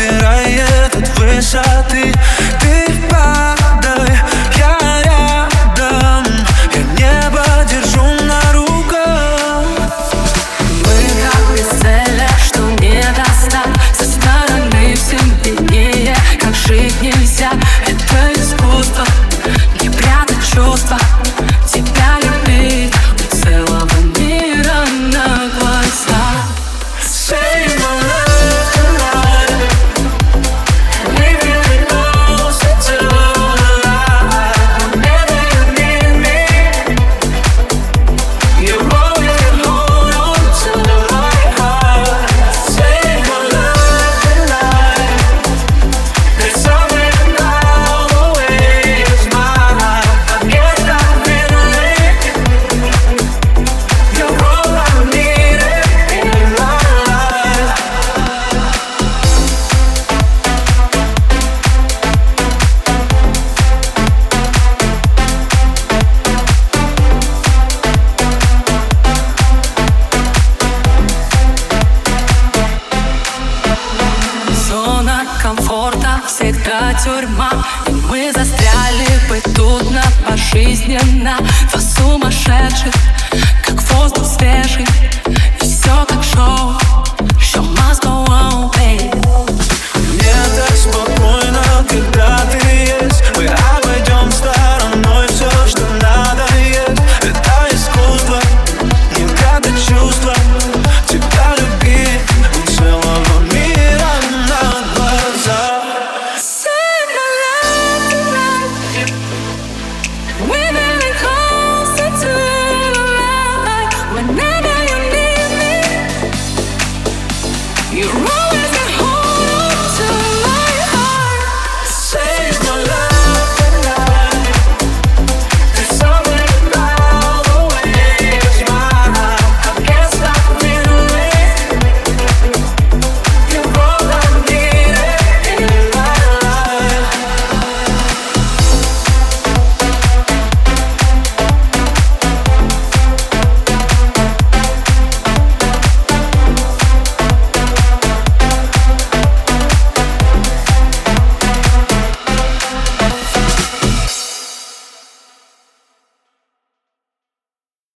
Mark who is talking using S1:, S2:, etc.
S1: набирает от высоты
S2: комфорта всегда тюрьма. И мы застряли бы тут на пожизненно. Два сумасшедших